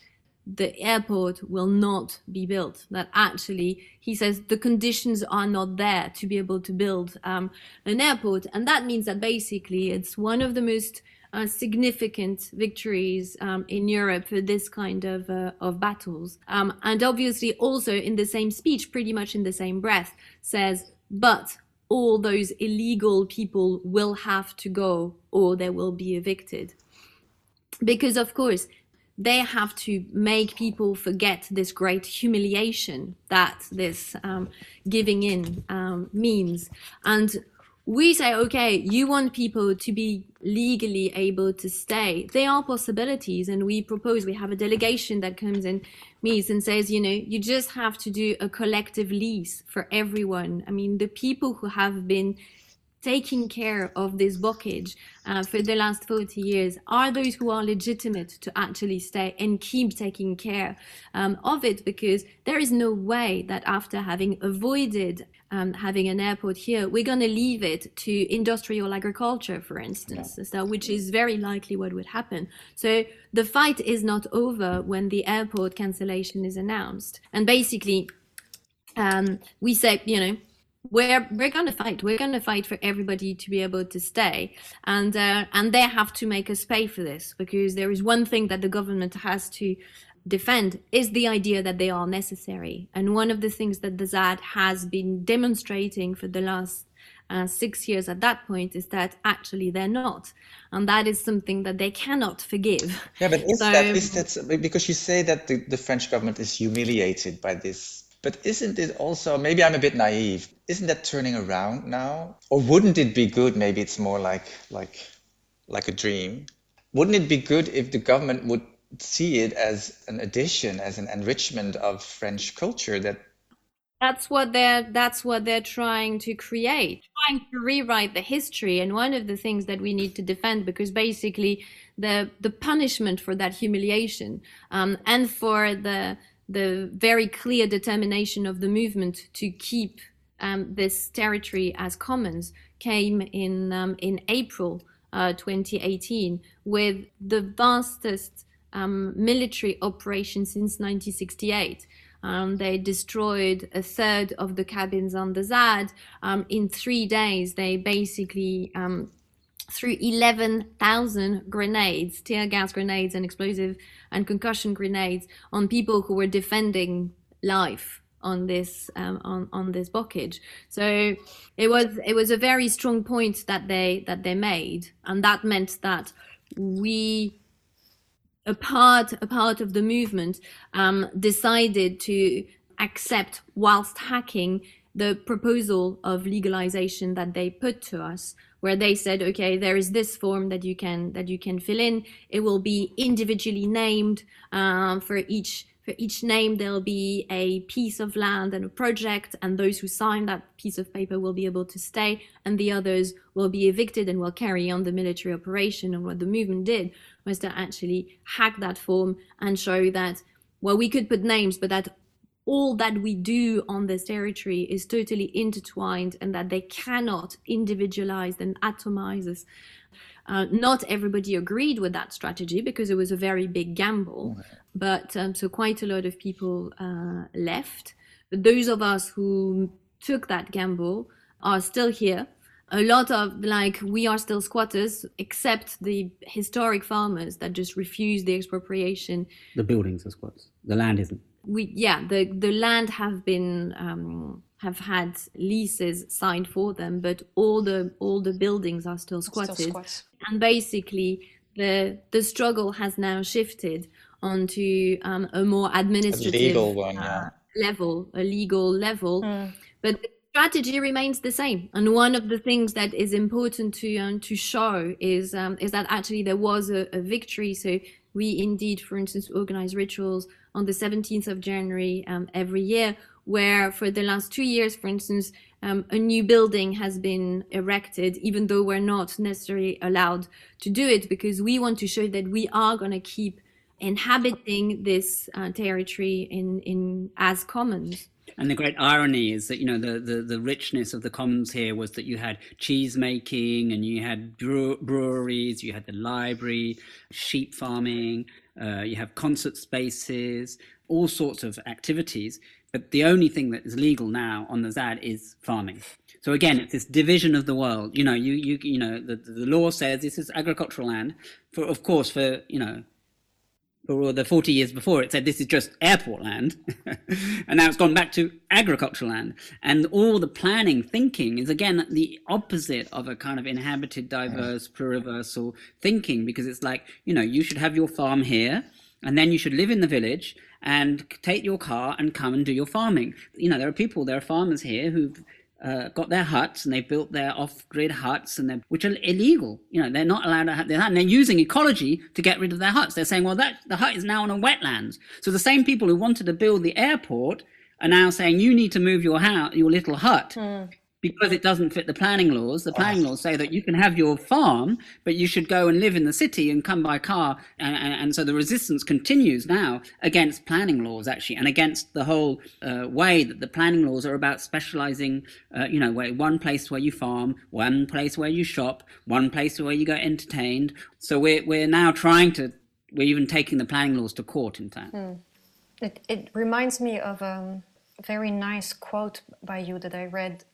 S4: the airport will not be built. That actually, he says, the conditions are not there to be able to build um, an airport. And that means that basically it's one of the most uh, significant victories um, in Europe for this kind of, uh, of battles. Um, and obviously, also in the same speech, pretty much in the same breath, says, but all those illegal people will have to go or they will be evicted. Because, of course, they have to make people forget this great humiliation that this um, giving in um, means. And we say, okay, you want people to be legally able to stay. There are possibilities, and we propose, we have a delegation that comes and meets and says, you know, you just have to do a collective lease for everyone. I mean, the people who have been taking care of this blockage uh, for the last 40 years are those who are legitimate to actually stay and keep taking care um, of it because there is no way that after having avoided um, having an airport here, we're going to leave it to industrial agriculture, for instance, yeah. so, which is very likely what would happen. So the fight is not over when the airport cancellation is announced. And basically, um, we say, you know, we're we're going to fight. We're going to fight for everybody to be able to stay, and uh, and they have to make us pay for this because there is one thing that the government has to defend is the idea that they are necessary. And one of the things that the ZAD has been demonstrating for the last uh, six years at that point is that actually they're not, and that is something that they cannot forgive.
S3: Yeah, but is so, that is that because you say that the, the French government is humiliated by this but isn't it also, maybe I'm a bit naive, isn't that turning around now? Or wouldn't it be good, maybe it's more like, like, like a dream? Wouldn't it be good if the government would see it as an addition, as an enrichment of French culture that
S4: that's what they're that's what they're trying to create trying to rewrite the history. And one of the things that we need to defend because basically the the punishment for that humiliation um, and for the the very clear determination of the movement to keep um, this territory as commons came in um, in April uh, 2018 with the vastest um, military operation since 1968. Um, they destroyed a third of the cabins on the ZAD. Um, in three days, they basically um, threw 11,000 grenades, tear gas grenades, and explosive and concussion grenades on people who were defending life on this um, on on this bocage. So it was it was a very strong point that they that they made, and that meant that we a part a part of the movement um, decided to accept whilst hacking the proposal of legalization that they put to us where they said okay there is this form that you can that you can fill in. It will be individually named um, for each for each name there'll be a piece of land and a project and those who sign that piece of paper will be able to stay and the others will be evicted and will carry on the military operation and what the movement did was to actually hack that form and show that well we could put names but that all that we do on this territory is totally intertwined and that they cannot individualize and atomize us. Uh, not everybody agreed with that strategy because it was a very big gamble, but um, so quite a lot of people uh, left. But those of us who took that gamble are still here. A lot of like we are still squatters, except the historic farmers that just refused the expropriation.
S6: The buildings are squats. The land isn't
S4: we yeah the the land have been um, have had leases signed for them, but all the all the buildings are still squatted, still and basically the the struggle has now shifted onto um, a more administrative
S3: a one, yeah. uh,
S4: level, a legal level, mm. but. The strategy remains the same, and one of the things that is important to um, to show is um, is that actually there was a, a victory. So we indeed, for instance, organize rituals on the 17th of January um, every year, where for the last two years, for instance, um, a new building has been erected, even though we're not necessarily allowed to do it, because we want to show that we are going to keep inhabiting this uh, territory in, in as commons.
S6: And the great irony is that you know the, the, the richness of the commons here was that you had cheese making and you had breweries, you had the library, sheep farming, uh, you have concert spaces, all sorts of activities. But the only thing that is legal now on the ZAD is farming. So again, it's this division of the world. You know, you you you know the the law says this is agricultural land. For of course, for you know for the 40 years before, it said this is just airport land. and now it's gone back to agricultural land. And all the planning thinking is, again, the opposite of a kind of inhabited, diverse, pluriversal thinking, because it's like, you know, you should have your farm here. And then you should live in the village and take your car and come and do your farming. You know, there are people, there are farmers here who've uh, got their huts and they built their off-grid huts and which are illegal. You know, they're not allowed to have their hut, and they're using ecology to get rid of their huts. They're saying, well, that the hut is now on a wetlands. So the same people who wanted to build the airport are now saying you need to move your house, your little hut, mm because it doesn't fit the planning laws. The planning laws say that you can have your farm, but you should go and live in the city and come by car. And, and, and so the resistance continues now against planning laws, actually, and against the whole uh, way that the planning laws are about specializing, uh, you know, where, one place where you farm, one place where you shop, one place where you get entertained. So we're, we're now trying to, we're even taking the planning laws to court, in fact. Mm.
S5: It, it reminds me of um, a very nice quote by you that I read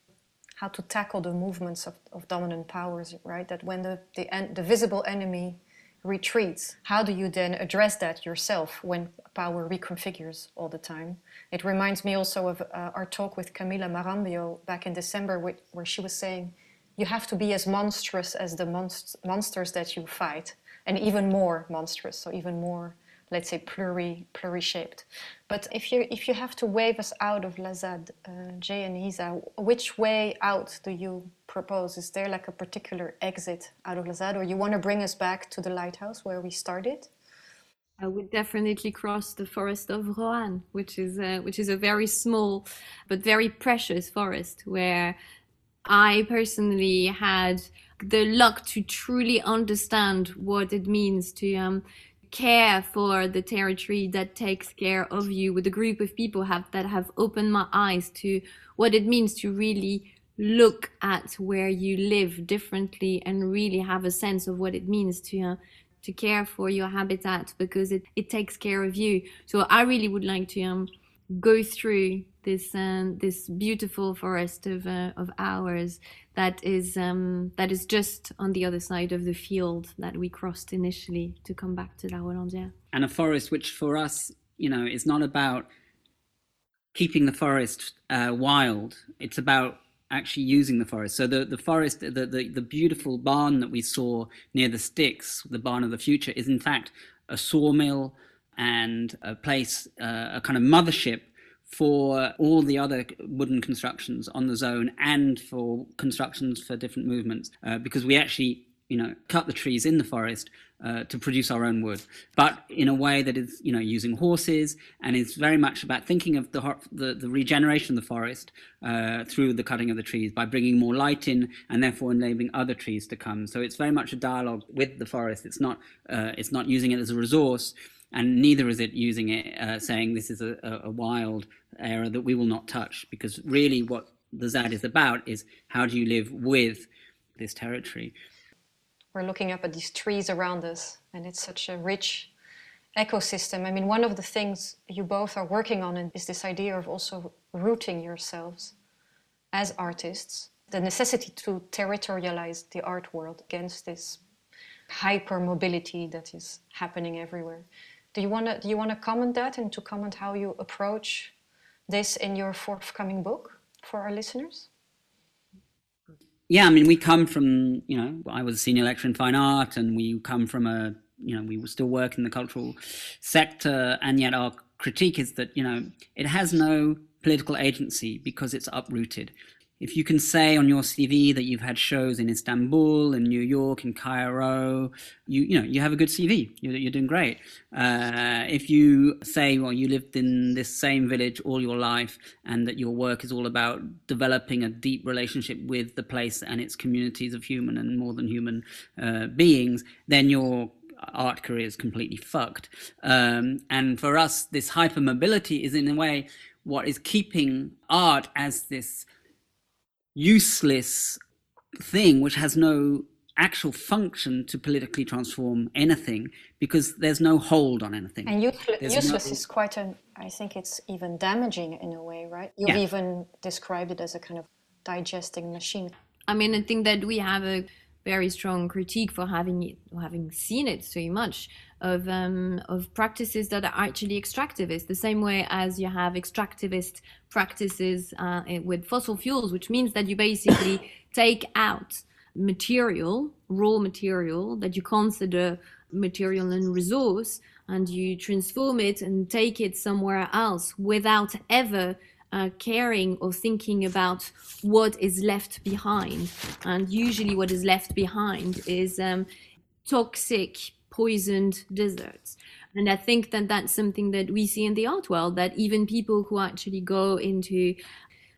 S5: how to tackle the movements of, of dominant powers, right? That when the, the, the visible enemy retreats, how do you then address that yourself when power reconfigures all the time? It reminds me also of uh, our talk with Camila Marambio back in December, where she was saying, you have to be as monstrous as the monst- monsters that you fight, and even more monstrous, so even more let's say pluri pluri-shaped. But if you if you have to wave us out of La ZAD, uh, Jay and Isa, which way out do you propose? Is there like a particular exit out of La ZAD, or you want to bring us back to the lighthouse where we started?
S4: I would definitely cross the forest of Rohanne, which is a, which is a very small but very precious forest where I personally had the luck to truly understand what it means to um, care for the territory that takes care of you with a group of people have that have opened my eyes to what it means to really look at where you live differently and really have a sense of what it means to uh, to care for your habitat because it, it takes care of you. So i really would like to um, go through this uh, this beautiful forest of uh, of ours that is um, that is just on the other side of the field that we crossed initially to come back to La Rolandière.
S6: And a forest which for us, you know, is not about keeping the forest uh, wild. It's about actually using the forest. So the, the forest, the, the, the beautiful barn that we saw near the sticks, the barn of the future, is in fact a sawmill and a place, uh, a kind of mothership for all the other wooden constructions on the zone and for constructions for different movements uh, because we actually you know cut the trees in the forest uh, to produce our own wood. But in a way that is you know using horses and is very much about thinking of the the, the regeneration of the forest uh, through the cutting of the trees by bringing more light in and therefore enabling other trees to come. So it's very much a dialogue with the forest. It's not uh, it's not using it as a resource and neither is it using it uh, saying this is a, a, wild area that we will not touch because really what the ZAD is about is how do you live with this territory.
S5: We're looking up at these trees around us and it's such a rich ecosystem. I mean, one of the things you both are working on is this idea of also rooting yourselves as artists, the necessity to territorialize the art world against this hyper mobility that is happening everywhere. Do you want to do you want to comment that and to comment how you approach this in your forthcoming book for our listeners?
S6: Yeah, I mean, we come from you know, I was a senior lecturer in fine art, and we come from a you know, we still work in the cultural sector, and yet our critique is that you know it has no political agency because it's uprooted if you can say on your CV that you've had shows in Istanbul, in New York, in Cairo, you you know you have a good CV. You're, you're doing great. Uh, if you say, well, you lived in this same village all your life, and that your work is all about developing a deep relationship with the place and its communities of human and more than human uh, beings, then your art career is completely fucked. Um, and for us, this hypermobility is in a way what is keeping art as this useless thing which has no actual function to politically transform anything because there's no hold on anything.
S5: And useless no... is quite an, I think it's even damaging in a way, right? You've yeah. even described it as a kind of digesting machine.
S4: I mean, I think that we have a very strong critique for having it, having seen it so much of um, of practices that are actually extractivist, the same way as you have extractivist practices uh, with fossil fuels, which means that you basically take out material, raw material that you consider material and resource and you transform it and take it somewhere else without ever uh, caring or thinking about what is left behind. And usually, what is left behind is um, toxic, poisoned deserts. And I think that that's something that we see in the art world that even people who actually go into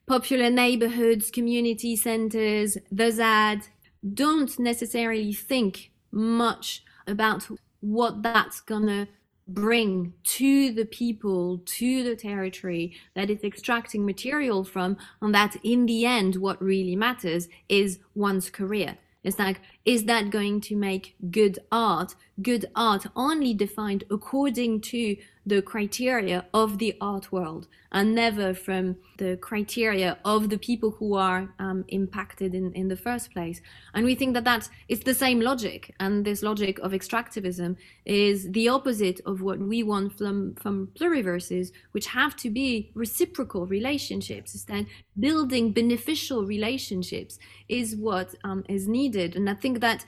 S4: popular neighborhoods, community centers, the ZAD, don't necessarily think much about what that's gonna bring to the people, to the territory that it's extracting material from, and that in the end, what really matters is one's career. It's like, is that going to make good art? Good art only defined according to the criteria of the art world and never from the criteria of the people who are um, impacted in, in the first place. And we think that that's it's the same logic. And this logic of extractivism is the opposite of what we want from, from pluriverses, which have to be reciprocal relationships. Instead, building beneficial relationships is what um, is needed. And I think that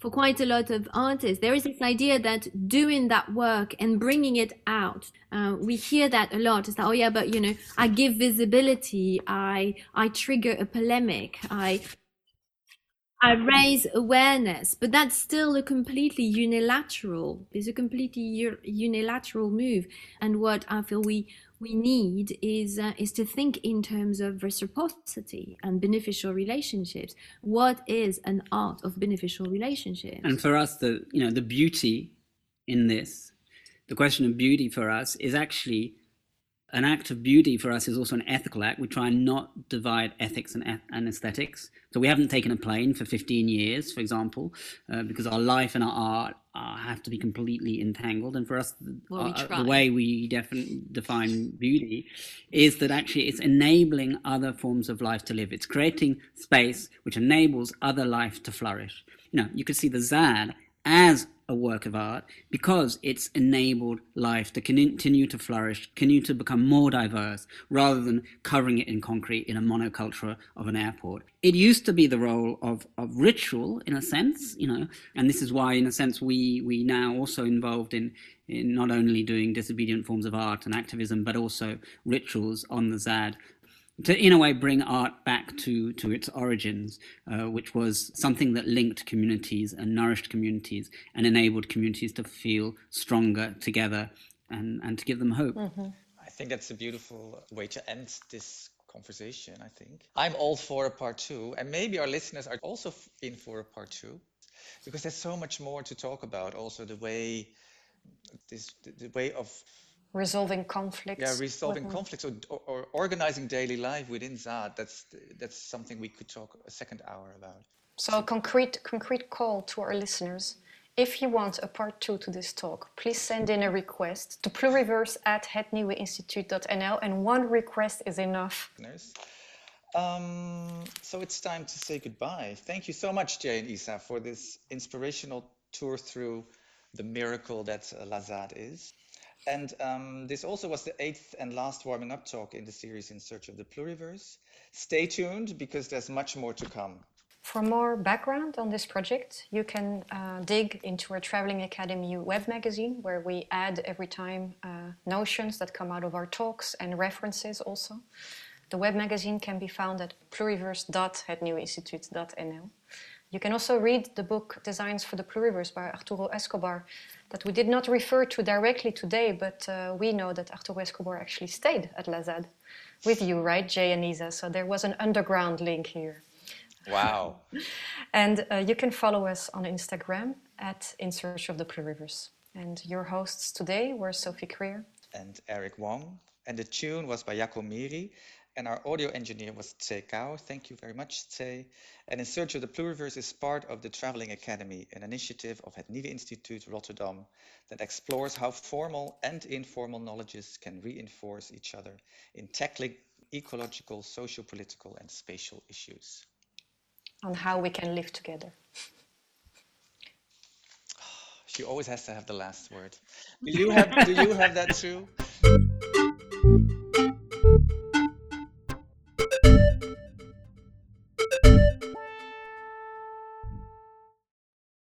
S4: for quite a lot of artists, there is this idea that doing that work and bringing it out, uh, we hear that a lot. It's like, oh yeah, but you know, I give visibility, I I trigger a polemic, I I raise awareness, but that's still a completely unilateral. It's a completely unilateral move, and what I feel we we need is uh, is to think in terms of reciprocity and beneficial relationships. What is an art of beneficial relationships?
S6: And for us, the you know the beauty in this, the question of beauty for us is actually an act of beauty for us is also an ethical act. We try and not divide ethics and, and aesthetics. So we haven't taken a plane for 15 years, for example, uh, because our life and our art uh, have to be completely entangled. And for us,
S4: well,
S6: uh, the way we defi- define beauty is that actually it's enabling other forms of life to live. It's creating space which enables other life to flourish. You know, you could see the ZAD as a work of art because it's enabled life to continue to flourish, continue to become more diverse, rather than covering it in concrete in a monoculture of an airport. It used to be the role of, of ritual, in a sense, you know, and this is why, in a sense, we we now also involved in in not only doing disobedient forms of art and activism, but also rituals on the ZAD to in a way bring art back to to its origins, uh, which was something that linked communities and nourished communities and enabled communities to feel stronger together and and to give them hope. Mm-hmm.
S3: I think that's a beautiful way to end this conversation. I think I'm all for a part two, and maybe our listeners are also in for a part two, because there's so much more to talk about. Also, the way this the, the way of
S5: resolving conflicts.
S3: Yeah, resolving conflicts or, or, or, organizing daily life within ZAD. That's that's something we could talk a second hour about.
S5: So a concrete concrete call to our listeners. If you want a part two to this talk, please send in a request to pluriverse at hetnieuweinstituut.nl and one request is enough.
S3: Um, so it's time to say goodbye. Thank you so much, Jay and Isa, for this inspirational tour through the miracle that La ZAD is. And um, this also was the eighth and last warming up talk in the series In Search of the Pluriverse. Stay tuned because there's much more to come.
S5: For more background on this project, you can uh, dig into our Traveling Academy web magazine, where we add every time uh, notions that come out of our talks and references also. The web magazine can be found at pluriverse.hetnieuweinstituut.nl. You can also read the book Designs for the Pluriverse by Arturo Escobar, that we did not refer to directly today, but uh, we know that Arturo Escobar actually stayed at La ZAD with you, right, Jay and Isa? So there was an underground link here.
S3: Wow.
S5: and uh, you can follow us on Instagram at In Search of the Pluriverse. And your hosts today were Sophie Krier
S3: and Eric Wong. And the tune was by Jaco Miri. And our audio engineer was Tse Kao. Thank you very much, Tse. And In Search of the Pluriverse is part of the Traveling Academy, an initiative of Het Nieuwe Instituut Rotterdam that explores how formal and informal knowledges can reinforce each other in tackling ecological, socio-political and spatial issues.
S5: On how we can live together.
S3: She always has to have the last word. Do you have, do you have that too?